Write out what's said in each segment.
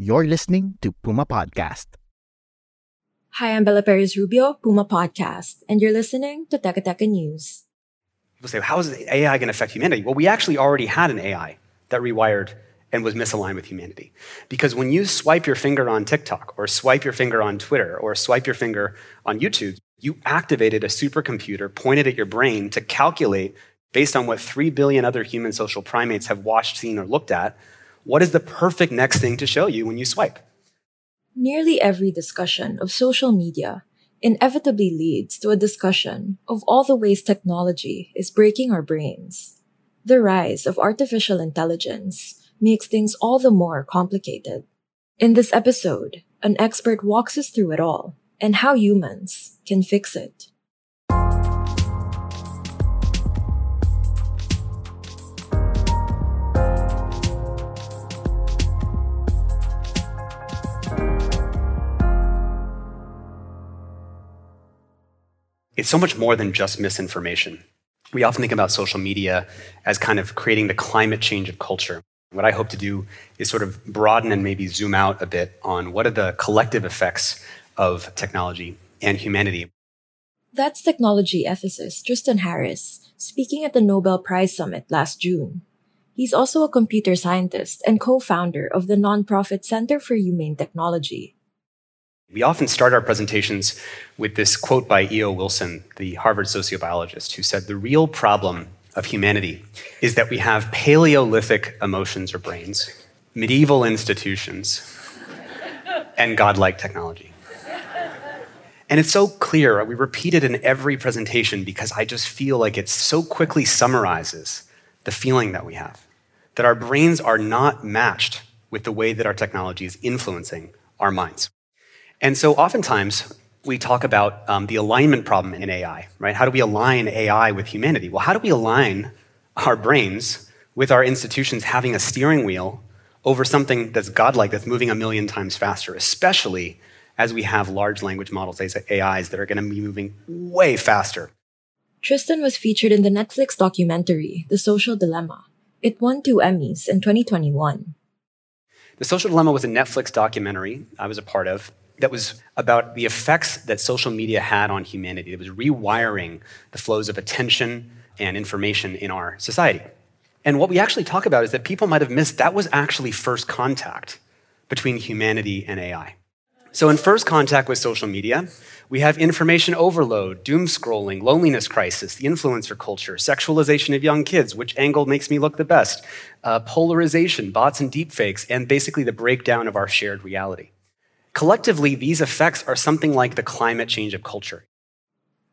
You're listening to Puma Podcast. Hi, I'm Bella Perez Rubio, Puma Podcast, and you're listening to Teka Teka News. People say, how is AI going to affect humanity? Well, we actually already had an AI that rewired and was misaligned with humanity. Because when you swipe your finger on TikTok, or swipe your finger on Twitter, or swipe your finger on YouTube, you activated a supercomputer pointed at your brain to calculate, based on what 3 billion other human social primates have watched, seen, or looked at, what is the perfect next thing to show you when you swipe? Nearly every discussion of social media inevitably leads to a discussion of all the ways technology is breaking our brains. The rise of artificial intelligence makes things all the more complicated. In this episode, an expert walks us through it all and how humans can fix it. It's so much more than just misinformation. We often think about social media as kind of creating the climate change of culture. What I hope to do is sort of broaden and maybe zoom out a bit on what are the collective effects of technology and humanity. That's technology ethicist Tristan Harris speaking at the Nobel Prize Summit last June. He's also a computer scientist and co founder of the nonprofit Center for Humane Technology. We often start our presentations with this quote by E.O. Wilson, the Harvard sociobiologist, who said, The real problem of humanity is that we have Paleolithic emotions or brains, medieval institutions, and godlike technology. And it's so clear, we repeat it in every presentation because I just feel like it so quickly summarizes the feeling that we have that our brains are not matched with the way that our technology is influencing our minds. And so oftentimes we talk about um, the alignment problem in AI, right? How do we align AI with humanity? Well, how do we align our brains with our institutions having a steering wheel over something that's godlike, that's moving a million times faster, especially as we have large language models, AIs, that are going to be moving way faster. Tristan was featured in the Netflix documentary, The Social Dilemma. It won two Emmys in 2021. The Social Dilemma was a Netflix documentary I was a part of that was about the effects that social media had on humanity. It was rewiring the flows of attention and information in our society. And what we actually talk about is that people might have missed that was actually first contact between humanity and AI. So, in first contact with social media, we have information overload, doom scrolling, loneliness crisis, the influencer culture, sexualization of young kids, which angle makes me look the best, uh, polarization, bots and deepfakes, and basically the breakdown of our shared reality. Collectively, these effects are something like the climate change of culture.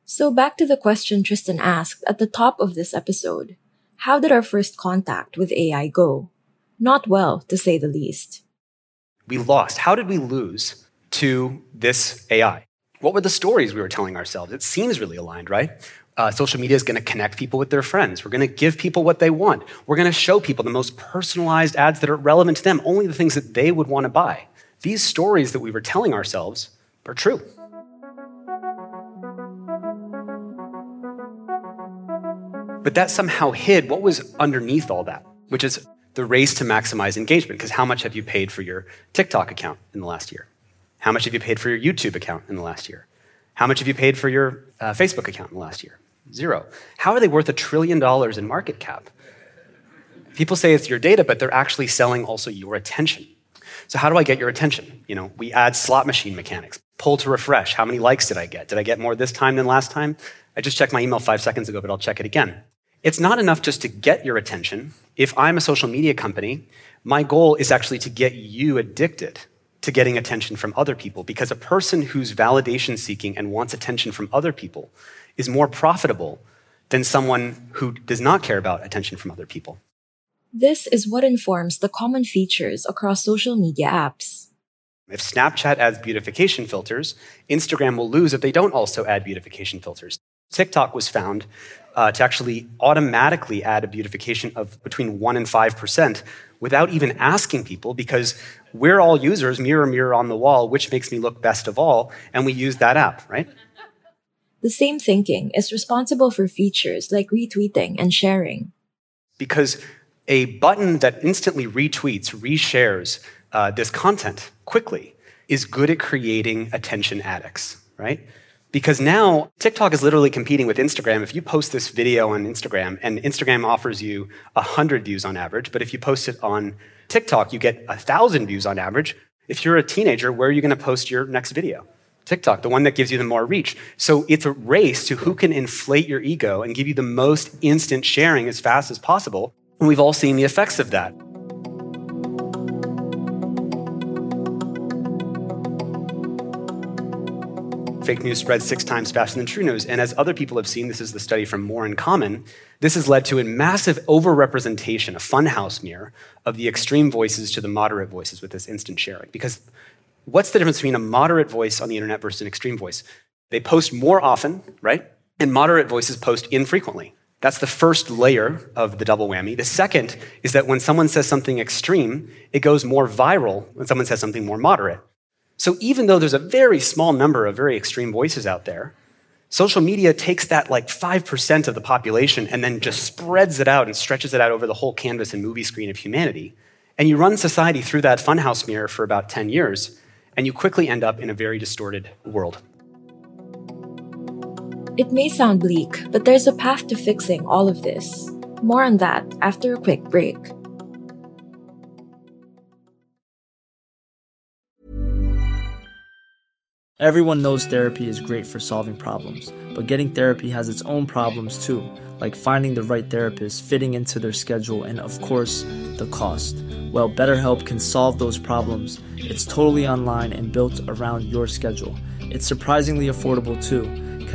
So, back to the question Tristan asked at the top of this episode How did our first contact with AI go? Not well, to say the least. We lost. How did we lose to this AI? What were the stories we were telling ourselves? It seems really aligned, right? Uh, social media is going to connect people with their friends. We're going to give people what they want. We're going to show people the most personalized ads that are relevant to them, only the things that they would want to buy these stories that we were telling ourselves are true. But that somehow hid what was underneath all that, which is the race to maximize engagement. Because how much have you paid for your TikTok account in the last year? How much have you paid for your YouTube account in the last year? How much have you paid for your uh, Facebook account in the last year? Zero. How are they worth a trillion dollars in market cap? People say it's your data, but they're actually selling also your attention. So how do I get your attention? You know, we add slot machine mechanics. Pull to refresh. How many likes did I get? Did I get more this time than last time? I just checked my email five seconds ago, but I'll check it again. It's not enough just to get your attention. If I'm a social media company, my goal is actually to get you addicted to getting attention from other people because a person who's validation seeking and wants attention from other people is more profitable than someone who does not care about attention from other people. This is what informs the common features across social media apps. If Snapchat adds beautification filters, Instagram will lose if they don't also add beautification filters. TikTok was found uh, to actually automatically add a beautification of between 1% and 5% without even asking people because we're all users, mirror, mirror on the wall, which makes me look best of all, and we use that app, right? The same thinking is responsible for features like retweeting and sharing. Because a button that instantly retweets, reshares uh, this content quickly is good at creating attention addicts, right? Because now TikTok is literally competing with Instagram. If you post this video on Instagram and Instagram offers you 100 views on average, but if you post it on TikTok, you get 1,000 views on average. If you're a teenager, where are you going to post your next video? TikTok, the one that gives you the more reach. So it's a race to who can inflate your ego and give you the most instant sharing as fast as possible. And we've all seen the effects of that. fake news spreads six times faster than true news. And as other people have seen, this is the study from More in Common, this has led to a massive overrepresentation, a funhouse mirror, of the extreme voices to the moderate voices with this instant sharing. Because what's the difference between a moderate voice on the internet versus an extreme voice? They post more often, right? And moderate voices post infrequently. That's the first layer of the double whammy. The second is that when someone says something extreme, it goes more viral when someone says something more moderate. So even though there's a very small number of very extreme voices out there, social media takes that like 5% of the population and then just spreads it out and stretches it out over the whole canvas and movie screen of humanity. And you run society through that funhouse mirror for about 10 years, and you quickly end up in a very distorted world. It may sound bleak, but there's a path to fixing all of this. More on that after a quick break. Everyone knows therapy is great for solving problems, but getting therapy has its own problems too, like finding the right therapist, fitting into their schedule, and of course, the cost. Well, BetterHelp can solve those problems. It's totally online and built around your schedule. It's surprisingly affordable too.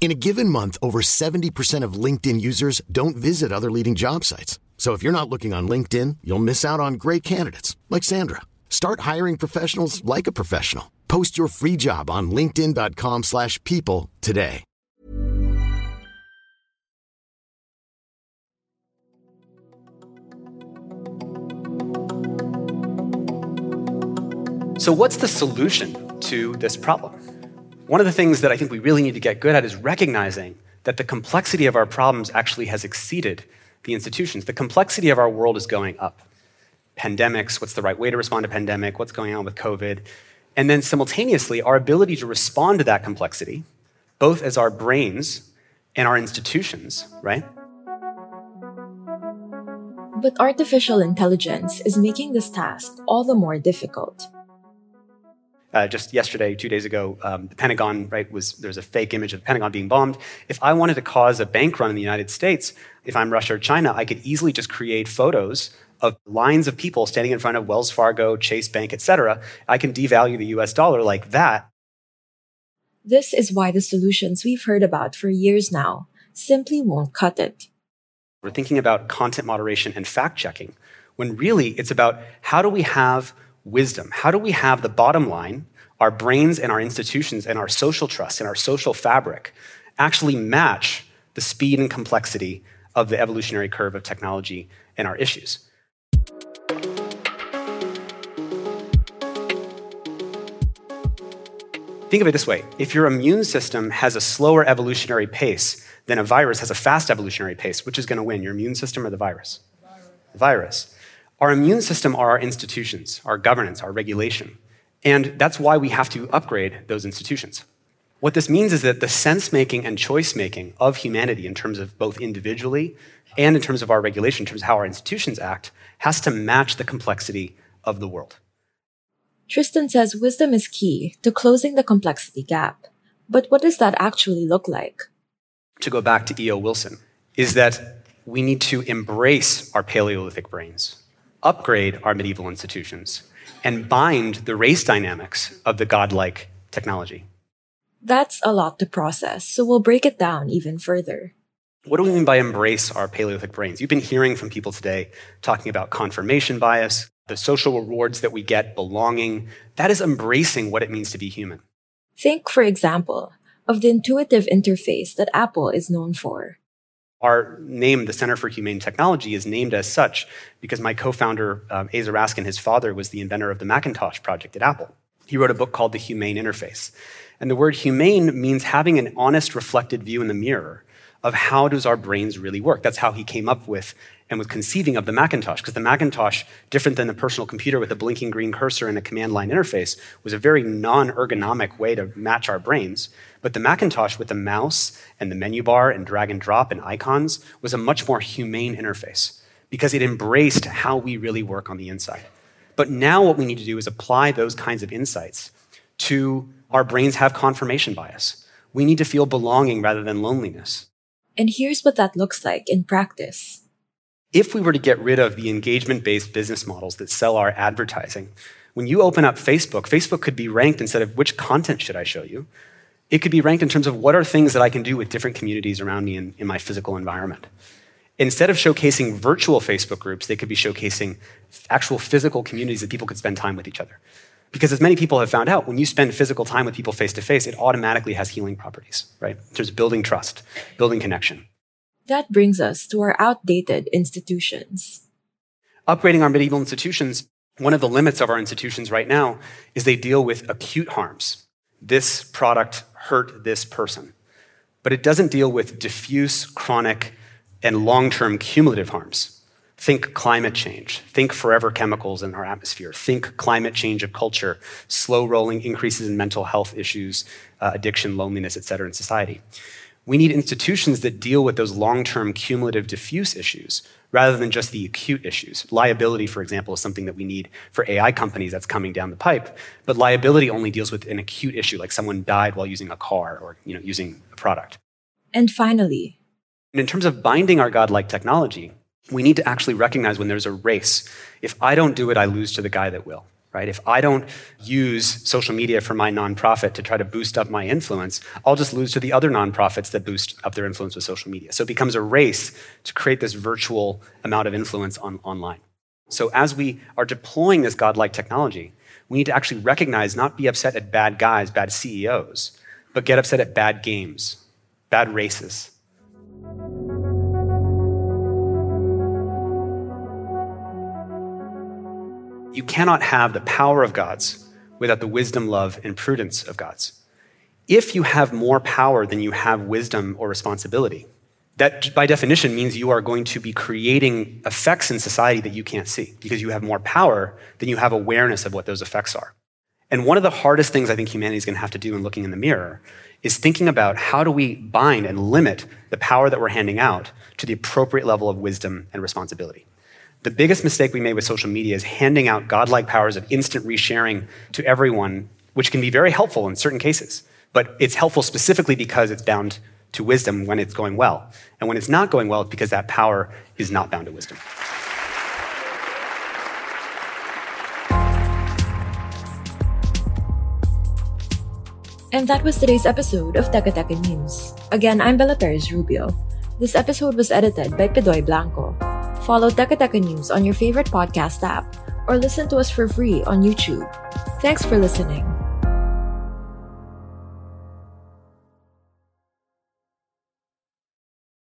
In a given month, over 70% of LinkedIn users don't visit other leading job sites. So if you're not looking on LinkedIn, you'll miss out on great candidates like Sandra. Start hiring professionals like a professional. Post your free job on linkedin.com/people today. So, what's the solution to this problem? One of the things that I think we really need to get good at is recognizing that the complexity of our problems actually has exceeded the institutions. The complexity of our world is going up. Pandemics, what's the right way to respond to pandemic, what's going on with COVID, and then simultaneously our ability to respond to that complexity, both as our brains and our institutions, right? But artificial intelligence is making this task all the more difficult. Uh, just yesterday, two days ago, um, the Pentagon, right, was there's a fake image of the Pentagon being bombed. If I wanted to cause a bank run in the United States, if I'm Russia or China, I could easily just create photos of lines of people standing in front of Wells Fargo, Chase Bank, etc. I can devalue the US dollar like that. This is why the solutions we've heard about for years now simply won't cut it. We're thinking about content moderation and fact checking, when really it's about how do we have wisdom? How do we have the bottom line, our brains and our institutions and our social trust and our social fabric actually match the speed and complexity of the evolutionary curve of technology and our issues? Think of it this way if your immune system has a slower evolutionary pace than a virus has a fast evolutionary pace, which is going to win, your immune system or the virus? The virus. Our immune system are our institutions, our governance, our regulation. And that's why we have to upgrade those institutions. What this means is that the sense making and choice making of humanity, in terms of both individually and in terms of our regulation, in terms of how our institutions act, has to match the complexity of the world. Tristan says wisdom is key to closing the complexity gap. But what does that actually look like? To go back to E.O. Wilson, is that we need to embrace our Paleolithic brains, upgrade our medieval institutions, and bind the race dynamics of the godlike technology. That's a lot to process, so we'll break it down even further. What do we mean by embrace our Paleolithic brains? You've been hearing from people today talking about confirmation bias, the social rewards that we get, belonging. That is embracing what it means to be human. Think, for example, of the intuitive interface that Apple is known for. Our name, the Center for Humane Technology, is named as such because my co founder, um, Aza Raskin, his father, was the inventor of the Macintosh project at Apple. He wrote a book called The Humane Interface. And the word humane means having an honest, reflected view in the mirror of how does our brains really work. That's how he came up with and was conceiving of the Macintosh, because the Macintosh, different than the personal computer with a blinking green cursor and a command line interface, was a very non ergonomic way to match our brains. But the Macintosh with the mouse and the menu bar and drag and drop and icons was a much more humane interface because it embraced how we really work on the inside. But now what we need to do is apply those kinds of insights to our brains have confirmation bias. We need to feel belonging rather than loneliness. And here's what that looks like in practice. If we were to get rid of the engagement based business models that sell our advertising, when you open up Facebook, Facebook could be ranked instead of which content should I show you, it could be ranked in terms of what are things that I can do with different communities around me in, in my physical environment. Instead of showcasing virtual Facebook groups, they could be showcasing actual physical communities that people could spend time with each other. Because as many people have found out, when you spend physical time with people face to face, it automatically has healing properties, right? In terms of building trust, building connection. That brings us to our outdated institutions. Upgrading our medieval institutions, one of the limits of our institutions right now is they deal with acute harms. This product hurt this person. But it doesn't deal with diffuse, chronic, and long term cumulative harms. Think climate change. Think forever chemicals in our atmosphere. Think climate change of culture, slow rolling increases in mental health issues, uh, addiction, loneliness, et cetera, in society. We need institutions that deal with those long term cumulative diffuse issues rather than just the acute issues. Liability, for example, is something that we need for AI companies that's coming down the pipe, but liability only deals with an acute issue, like someone died while using a car or you know, using a product. And finally, in terms of binding our godlike technology, we need to actually recognize when there's a race. If I don't do it, I lose to the guy that will. Right? If I don't use social media for my nonprofit to try to boost up my influence, I'll just lose to the other nonprofits that boost up their influence with social media. So it becomes a race to create this virtual amount of influence on, online. So as we are deploying this godlike technology, we need to actually recognize, not be upset at bad guys, bad CEOs, but get upset at bad games, bad races, You cannot have the power of gods without the wisdom, love, and prudence of gods. If you have more power than you have wisdom or responsibility, that by definition means you are going to be creating effects in society that you can't see because you have more power than you have awareness of what those effects are. And one of the hardest things I think humanity is going to have to do in looking in the mirror is thinking about how do we bind and limit the power that we're handing out to the appropriate level of wisdom and responsibility. The biggest mistake we made with social media is handing out godlike powers of instant resharing to everyone, which can be very helpful in certain cases. But it's helpful specifically because it's bound to wisdom when it's going well. And when it's not going well, it's because that power is not bound to wisdom. And that was today's episode of Teka Teka News. Again, I'm Bella Perez Rubio. This episode was edited by Pidoy Blanco. Follow Teka News on your favorite podcast app or listen to us for free on YouTube. Thanks for listening.